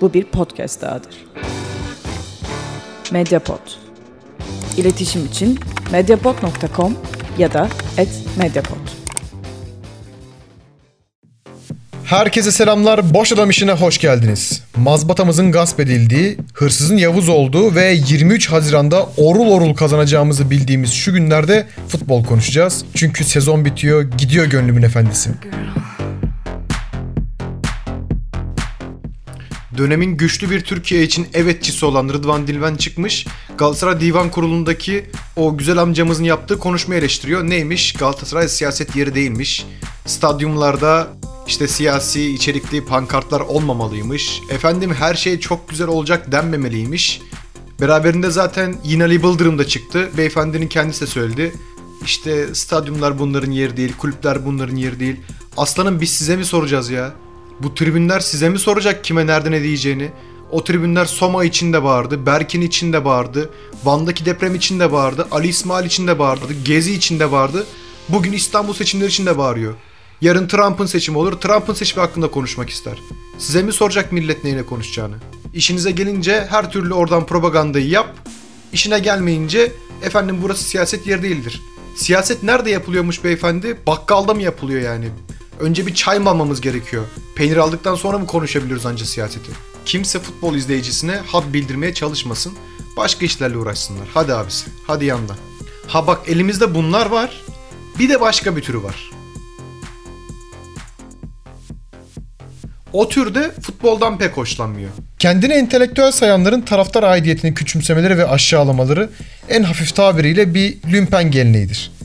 bu bir podcast dahadır. Mediapod. İletişim için mediapod.com ya da @mediapod. Herkese selamlar. Boş Adam işine hoş geldiniz. Mazbatamızın gasp edildiği, hırsızın Yavuz olduğu ve 23 Haziran'da orul orul kazanacağımızı bildiğimiz şu günlerde futbol konuşacağız. Çünkü sezon bitiyor, gidiyor gönlümün efendisi. Dönemin güçlü bir Türkiye için evetçisi olan Rıdvan Dilmen çıkmış. Galatasaray Divan Kurulu'ndaki o güzel amcamızın yaptığı konuşmayı eleştiriyor. Neymiş? Galatasaray siyaset yeri değilmiş. Stadyumlarda işte siyasi içerikli pankartlar olmamalıymış. Efendim her şey çok güzel olacak denmemeliymiş. Beraberinde zaten yine Ali Bıldırım da çıktı. Beyefendinin kendisi de söyledi. İşte stadyumlar bunların yeri değil, kulüpler bunların yeri değil. Aslanım biz size mi soracağız ya? Bu tribünler size mi soracak kime nerede ne diyeceğini? O tribünler Soma için de bağırdı, Berkin için de bağırdı, Van'daki deprem için de bağırdı, Ali İsmail için de bağırdı, Gezi için de bağırdı. Bugün İstanbul seçimleri için de bağırıyor. Yarın Trump'ın seçimi olur, Trump'ın seçimi hakkında konuşmak ister. Size mi soracak millet neyle konuşacağını? İşinize gelince her türlü oradan propagandayı yap, işine gelmeyince efendim burası siyaset yeri değildir. Siyaset nerede yapılıyormuş beyefendi? Bakkalda mı yapılıyor yani? Önce bir çay mı almamız gerekiyor? Peynir aldıktan sonra mı konuşabiliyoruz anca siyaseti? Kimse futbol izleyicisine had bildirmeye çalışmasın. Başka işlerle uğraşsınlar. Hadi abisi. Hadi yandan. Ha bak elimizde bunlar var. Bir de başka bir türü var. O türde futboldan pek hoşlanmıyor. Kendini entelektüel sayanların taraftar aidiyetini küçümsemeleri ve aşağılamaları en hafif tabiriyle bir lümpen geleneğidir.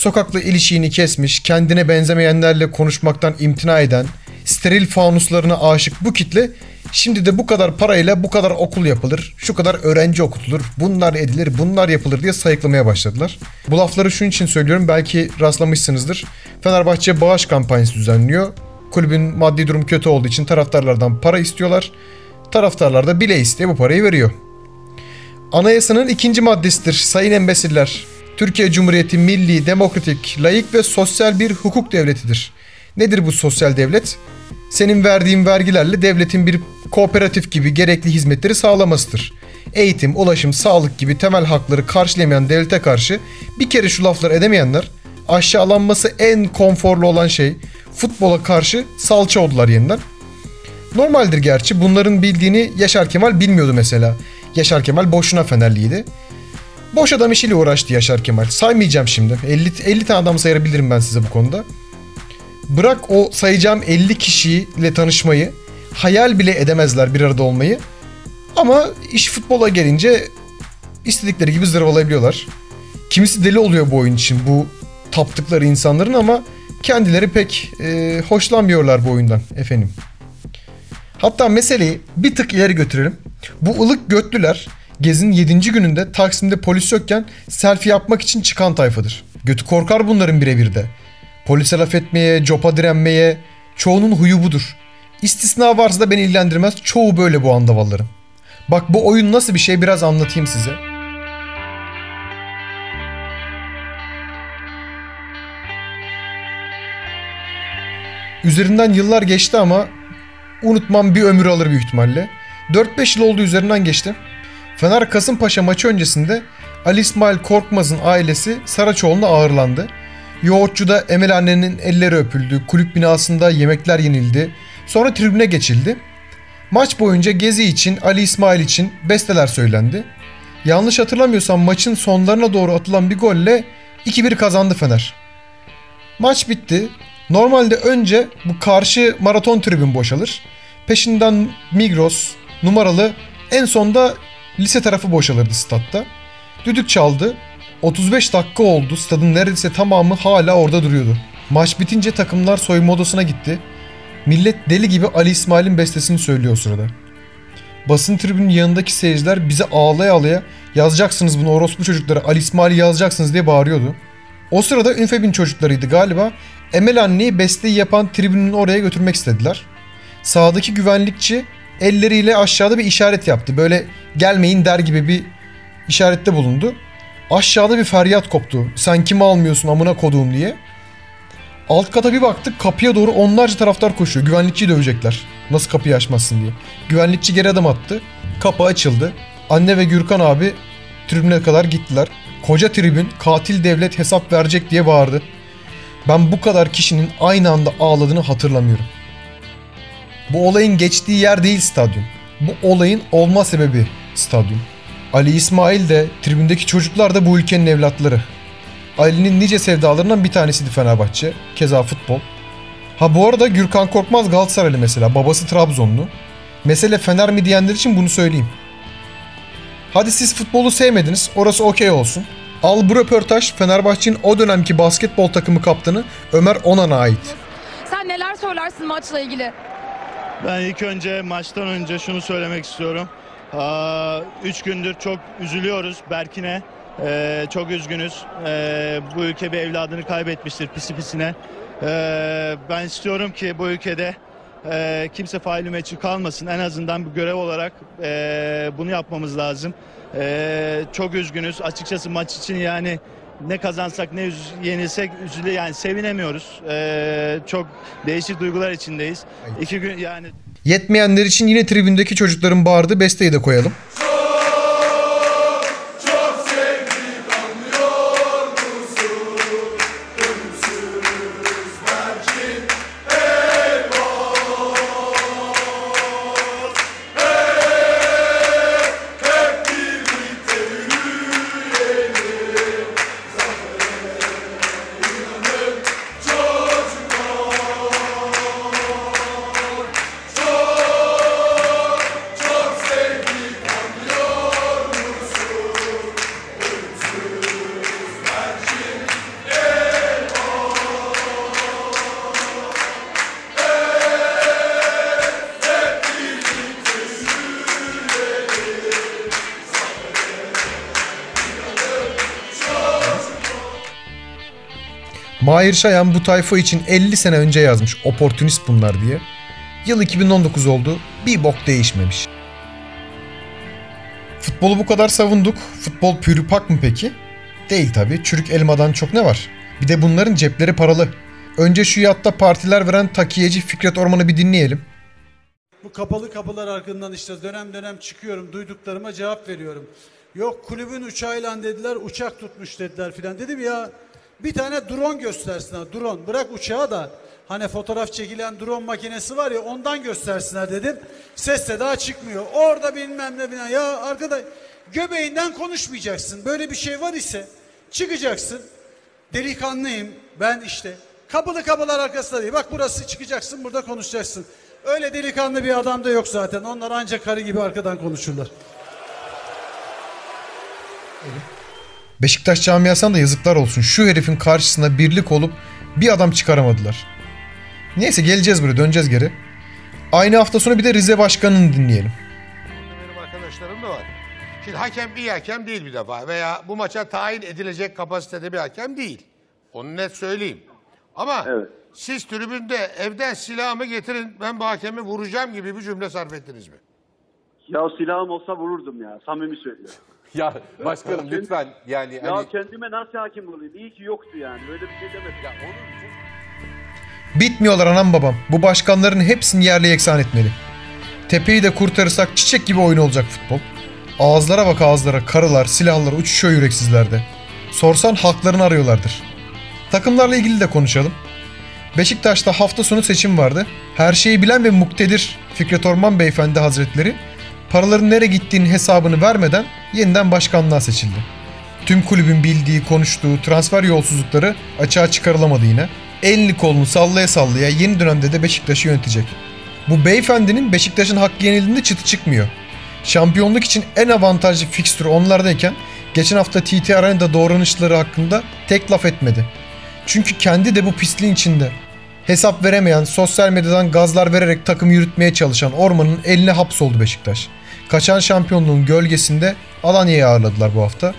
Sokakla ilişiğini kesmiş, kendine benzemeyenlerle konuşmaktan imtina eden, steril fanuslarına aşık bu kitle şimdi de bu kadar parayla bu kadar okul yapılır, şu kadar öğrenci okutulur, bunlar edilir, bunlar yapılır diye sayıklamaya başladılar. Bu lafları şunun için söylüyorum belki rastlamışsınızdır. Fenerbahçe bağış kampanyası düzenliyor. Kulübün maddi durum kötü olduğu için taraftarlardan para istiyorlar. Taraftarlar da bile isteye bu parayı veriyor. Anayasanın ikinci maddesidir sayın embesiller. Türkiye Cumhuriyeti milli, demokratik, layık ve sosyal bir hukuk devletidir. Nedir bu sosyal devlet? Senin verdiğin vergilerle devletin bir kooperatif gibi gerekli hizmetleri sağlamasıdır. Eğitim, ulaşım, sağlık gibi temel hakları karşılamayan devlete karşı bir kere şu laflar edemeyenler aşağılanması en konforlu olan şey futbola karşı salça oldular yeniden. Normaldir gerçi bunların bildiğini Yaşar Kemal bilmiyordu mesela. Yaşar Kemal boşuna Fenerliydi. Boş adam işiyle uğraştı Yaşar Kemal. Saymayacağım şimdi. 50, 50 tane adam sayabilirim ben size bu konuda. Bırak o sayacağım 50 kişiyle tanışmayı, hayal bile edemezler bir arada olmayı. Ama iş futbola gelince istedikleri gibi zırvalayabiliyorlar. Kimisi deli oluyor bu oyun için bu taptıkları insanların ama kendileri pek e, hoşlanmıyorlar bu oyundan efendim. Hatta meseleyi bir tık ileri götürelim. Bu ılık götlüler Gezin 7. gününde Taksim'de polis yokken selfie yapmak için çıkan tayfadır. Götü korkar bunların birebir de. Polise laf etmeye, copa direnmeye, çoğunun huyu budur. İstisna varsa da beni ilgilendirmez, çoğu böyle bu andavalların. Bak bu oyun nasıl bir şey biraz anlatayım size. Üzerinden yıllar geçti ama unutmam bir ömür alır büyük ihtimalle. 4-5 yıl oldu üzerinden geçti. Fener Kasımpaşa maçı öncesinde Ali İsmail Korkmaz'ın ailesi Saraçoğlu'na ağırlandı. Yoğurtçu'da Emel annenin elleri öpüldü, kulüp binasında yemekler yenildi, sonra tribüne geçildi. Maç boyunca Gezi için, Ali İsmail için besteler söylendi. Yanlış hatırlamıyorsam maçın sonlarına doğru atılan bir golle 2-1 kazandı Fener. Maç bitti. Normalde önce bu karşı maraton tribün boşalır. Peşinden Migros numaralı en sonda lise tarafı boşalırdı statta. Düdük çaldı. 35 dakika oldu. Stadın neredeyse tamamı hala orada duruyordu. Maç bitince takımlar soyunma odasına gitti. Millet deli gibi Ali İsmail'in bestesini söylüyor o sırada. Basın tribünün yanındaki seyirciler bize ağlaya ağlaya yazacaksınız bunu orospu çocuklara Ali İsmail'i yazacaksınız diye bağırıyordu. O sırada Ünfeb'in çocuklarıydı galiba. Emel anneyi besteyi yapan tribünün oraya götürmek istediler. Sağdaki güvenlikçi elleriyle aşağıda bir işaret yaptı. Böyle gelmeyin der gibi bir işarette bulundu. Aşağıda bir feryat koptu. Sen kimi almıyorsun amına koduğum diye. Alt kata bir baktık kapıya doğru onlarca taraftar koşuyor. Güvenlikçiyi dövecekler. Nasıl kapıyı açmazsın diye. Güvenlikçi geri adım attı. Kapı açıldı. Anne ve Gürkan abi tribüne kadar gittiler. Koca tribün katil devlet hesap verecek diye bağırdı. Ben bu kadar kişinin aynı anda ağladığını hatırlamıyorum. Bu olayın geçtiği yer değil stadyum. Bu olayın olma sebebi stadyum. Ali İsmail de tribündeki çocuklar da bu ülkenin evlatları. Ali'nin nice sevdalarından bir tanesiydi Fenerbahçe. Keza futbol. Ha bu arada Gürkan Korkmaz Galatasaraylı mesela. Babası Trabzonlu. Mesele Fener mi diyenler için bunu söyleyeyim. Hadi siz futbolu sevmediniz. Orası okey olsun. Al bu röportaj Fenerbahçe'nin o dönemki basketbol takımı kaptanı Ömer Onan'a ait. Sen neler söylersin maçla ilgili? Ben ilk önce maçtan önce şunu söylemek istiyorum. Aa, üç gündür çok üzülüyoruz Berkin'e. Ee, çok üzgünüz. Ee, bu ülke bir evladını kaybetmiştir pisi pisine. Ee, ben istiyorum ki bu ülkede e, kimse faili meçhul kalmasın. En azından bir görev olarak e, bunu yapmamız lazım. Ee, çok üzgünüz. Açıkçası maç için yani ne kazansak ne yenilsek üzülü yani sevinemiyoruz. Ee, çok değişik duygular içindeyiz. İki gün yani Yetmeyenler için yine tribündeki çocukların bağırdığı besteyi de koyalım. Mahir Şayan bu tayfa için 50 sene önce yazmış oportunist bunlar diye. Yıl 2019 oldu. Bir bok değişmemiş. Futbolu bu kadar savunduk. Futbol pürüpak mı peki? Değil tabi. Çürük elmadan çok ne var? Bir de bunların cepleri paralı. Önce şu yatta partiler veren takiyeci Fikret Orman'ı bir dinleyelim. Bu kapalı kapılar ardından işte dönem dönem çıkıyorum duyduklarıma cevap veriyorum. Yok kulübün uçağıyla dediler uçak tutmuş dediler filan. Dedim ya bir tane drone göstersinler drone bırak uçağı da hani fotoğraf çekilen drone makinesi var ya ondan göstersinler dedim. Ses de daha çıkmıyor. Orada bilmem ne bilmem ya arkadaş göbeğinden konuşmayacaksın. Böyle bir şey var ise çıkacaksın. Delikanlıyım ben işte. Kapılı kapılar arkasında değil. Bak burası çıkacaksın burada konuşacaksın. Öyle delikanlı bir adam da yok zaten. Onlar ancak karı gibi arkadan konuşurlar. Beşiktaş camiasına da yazıklar olsun. Şu herifin karşısına birlik olup bir adam çıkaramadılar. Neyse geleceğiz buraya döneceğiz geri. Aynı hafta sonu bir de Rize Başkanı'nı dinleyelim. benim arkadaşlarım da var. Şimdi hakem iyi hakem değil bir defa veya bu maça tayin edilecek kapasitede bir hakem değil. Onu net söyleyeyim. Ama Evet. siz tribünde evden silahımı getirin ben bu hakemi vuracağım gibi bir cümle sarf ettiniz mi? Ya silahım olsa vururdum ya. Samimi söylüyorum. Ya başkanım lütfen yani Ya hani kendime nasıl hakim olayım? İyi ki yoktu yani. Böyle bir şey demedim. ya onun Bitmiyorlar anam babam. Bu başkanların hepsini yerle yeksan etmeli. Tepeyi de kurtarırsak çiçek gibi oyun olacak futbol. Ağızlara bak ağızlara. Karılar, silahlar uçuşuyor yüreksizlerde. Sorsan haklarını arıyorlardır. Takımlarla ilgili de konuşalım. Beşiktaş'ta hafta sonu seçim vardı. Her şeyi bilen ve muktedir Fikret Orman Beyefendi Hazretleri paraların nereye gittiğinin hesabını vermeden yeniden başkanlığa seçildi. Tüm kulübün bildiği, konuştuğu transfer yolsuzlukları açığa çıkarılamadı yine. Elini kolunu sallaya sallaya yeni dönemde de Beşiktaş'ı yönetecek. Bu beyefendinin Beşiktaş'ın hakkı yenildiğinde çıtı çıkmıyor. Şampiyonluk için en avantajlı fikstür onlardayken geçen hafta TT Arena'da davranışları hakkında tek laf etmedi. Çünkü kendi de bu pisliğin içinde. Hesap veremeyen, sosyal medyadan gazlar vererek takım yürütmeye çalışan Orman'ın eline hapsoldu Beşiktaş. Kaçan şampiyonluğun gölgesinde Alanya'yı ağırladılar bu hafta.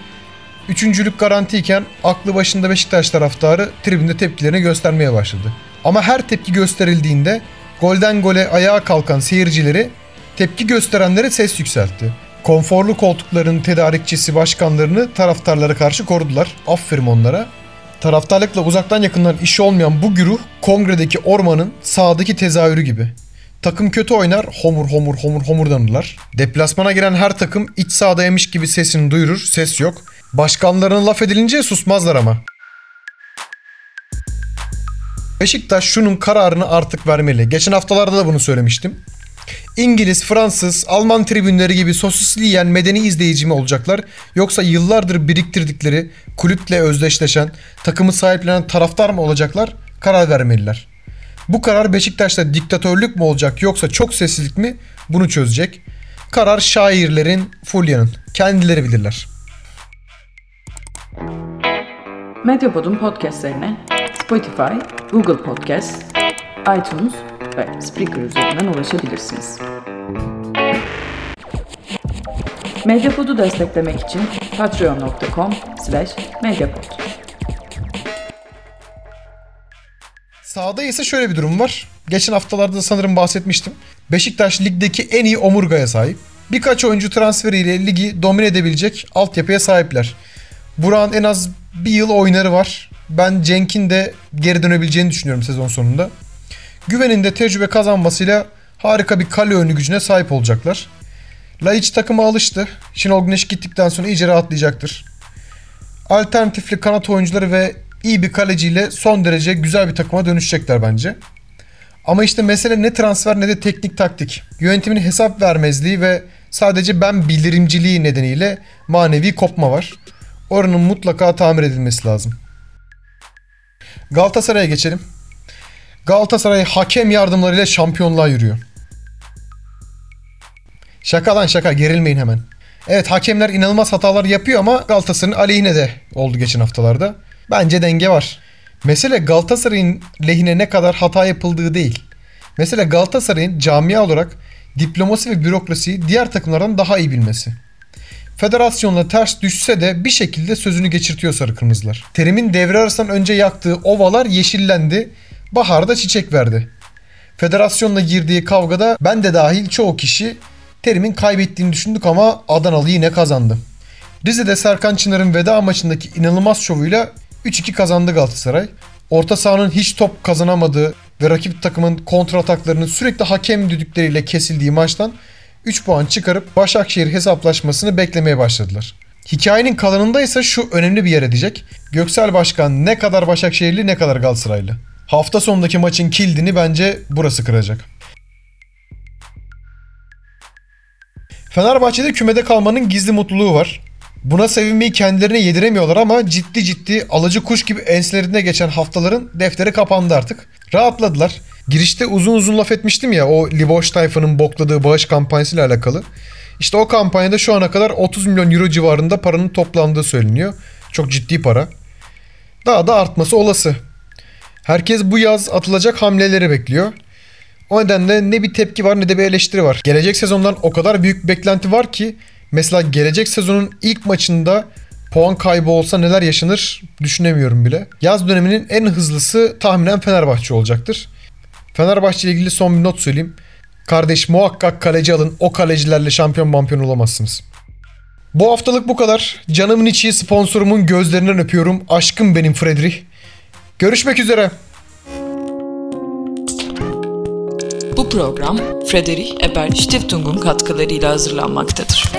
Üçüncülük garantiyken aklı başında Beşiktaş taraftarı tribünde tepkilerini göstermeye başladı. Ama her tepki gösterildiğinde golden gole ayağa kalkan seyircileri tepki gösterenlere ses yükseltti. Konforlu koltukların tedarikçisi başkanlarını taraftarlara karşı korudular. Aferin onlara. Taraftarlıkla uzaktan yakından işi olmayan bu güruh kongredeki ormanın sağdaki tezahürü gibi. Takım kötü oynar, homur homur homur homurdanırlar. Deplasmana giren her takım iç sahadaymış gibi sesini duyurur, ses yok. Başkanlarına laf edilince susmazlar ama. Beşiktaş şunun kararını artık vermeli. Geçen haftalarda da bunu söylemiştim. İngiliz, Fransız, Alman tribünleri gibi sosisli yiyen medeni izleyici mi olacaklar? Yoksa yıllardır biriktirdikleri, kulüple özdeşleşen, takımı sahiplenen taraftar mı olacaklar? Karar vermeliler. Bu karar Beşiktaş'ta diktatörlük mü olacak yoksa çok sessizlik mi? Bunu çözecek. Karar şairlerin, Fulya'nın. Kendileri bilirler. Medyapod'un podcastlerine Spotify, Google Podcast, iTunes ve Spreaker üzerinden ulaşabilirsiniz. Medyapod'u desteklemek için patreon.com slash medyapod. Sağda ise şöyle bir durum var. Geçen haftalarda da sanırım bahsetmiştim. Beşiktaş ligdeki en iyi omurgaya sahip. Birkaç oyuncu transferiyle ligi domine edebilecek altyapıya sahipler. Burak'ın en az bir yıl oynarı var. Ben Cenk'in de geri dönebileceğini düşünüyorum sezon sonunda. Güven'in de tecrübe kazanmasıyla harika bir kale önü gücüne sahip olacaklar. Laiç takıma alıştı. Şenol Güneş gittikten sonra iyice rahatlayacaktır. Alternatifli kanat oyuncuları ve iyi bir kaleciyle son derece güzel bir takıma dönüşecekler bence. Ama işte mesele ne transfer ne de teknik taktik. Yönetimin hesap vermezliği ve sadece ben bildirimciliği nedeniyle manevi kopma var. Oranın mutlaka tamir edilmesi lazım. Galatasaray'a geçelim. Galatasaray hakem yardımlarıyla şampiyonluğa yürüyor. Şaka lan şaka gerilmeyin hemen. Evet hakemler inanılmaz hatalar yapıyor ama Galatasaray'ın aleyhine de oldu geçen haftalarda. Bence denge var. Mesele Galatasaray'ın lehine ne kadar hata yapıldığı değil. Mesele Galatasaray'ın camia olarak diplomasi ve bürokrasiyi diğer takımlardan daha iyi bilmesi. Federasyonla ters düşse de bir şekilde sözünü geçirtiyor sarı kırmızılar. Terim'in devre arasından önce yaktığı ovalar yeşillendi. Baharda çiçek verdi. Federasyonla girdiği kavgada ben de dahil çoğu kişi Terim'in kaybettiğini düşündük ama Adanalı yine kazandı. Rize'de Serkan Çınar'ın veda maçındaki inanılmaz şovuyla 3-2 kazandı Galatasaray. Orta sahanın hiç top kazanamadığı ve rakip takımın kontra ataklarının sürekli hakem düdükleriyle kesildiği maçtan 3 puan çıkarıp Başakşehir hesaplaşmasını beklemeye başladılar. Hikayenin kalanında ise şu önemli bir yer edecek. Göksel Başkan ne kadar Başakşehirli ne kadar Galatasaraylı. Hafta sonundaki maçın kildini bence burası kıracak. Fenerbahçe'de kümede kalmanın gizli mutluluğu var. Buna sevinmeyi kendilerine yediremiyorlar ama ciddi ciddi alıcı kuş gibi enselerinde geçen haftaların defteri kapandı artık. Rahatladılar. Girişte uzun uzun laf etmiştim ya o Liboş tayfanın bokladığı bağış kampanyasıyla alakalı. İşte o kampanyada şu ana kadar 30 milyon euro civarında paranın toplandığı söyleniyor. Çok ciddi para. Daha da artması olası. Herkes bu yaz atılacak hamleleri bekliyor. O nedenle ne bir tepki var ne de bir eleştiri var. Gelecek sezondan o kadar büyük beklenti var ki mesela gelecek sezonun ilk maçında puan kaybı olsa neler yaşanır düşünemiyorum bile. Yaz döneminin en hızlısı tahminen Fenerbahçe olacaktır. Fenerbahçe ile ilgili son bir not söyleyeyim. Kardeş muhakkak kaleci alın. O kalecilerle şampiyon mampiyon olamazsınız. Bu haftalık bu kadar. Canımın içi sponsorumun gözlerinden öpüyorum. Aşkım benim Friedrich. Görüşmek üzere. Bu program Friedrich Ebert Stiftung'un katkılarıyla hazırlanmaktadır.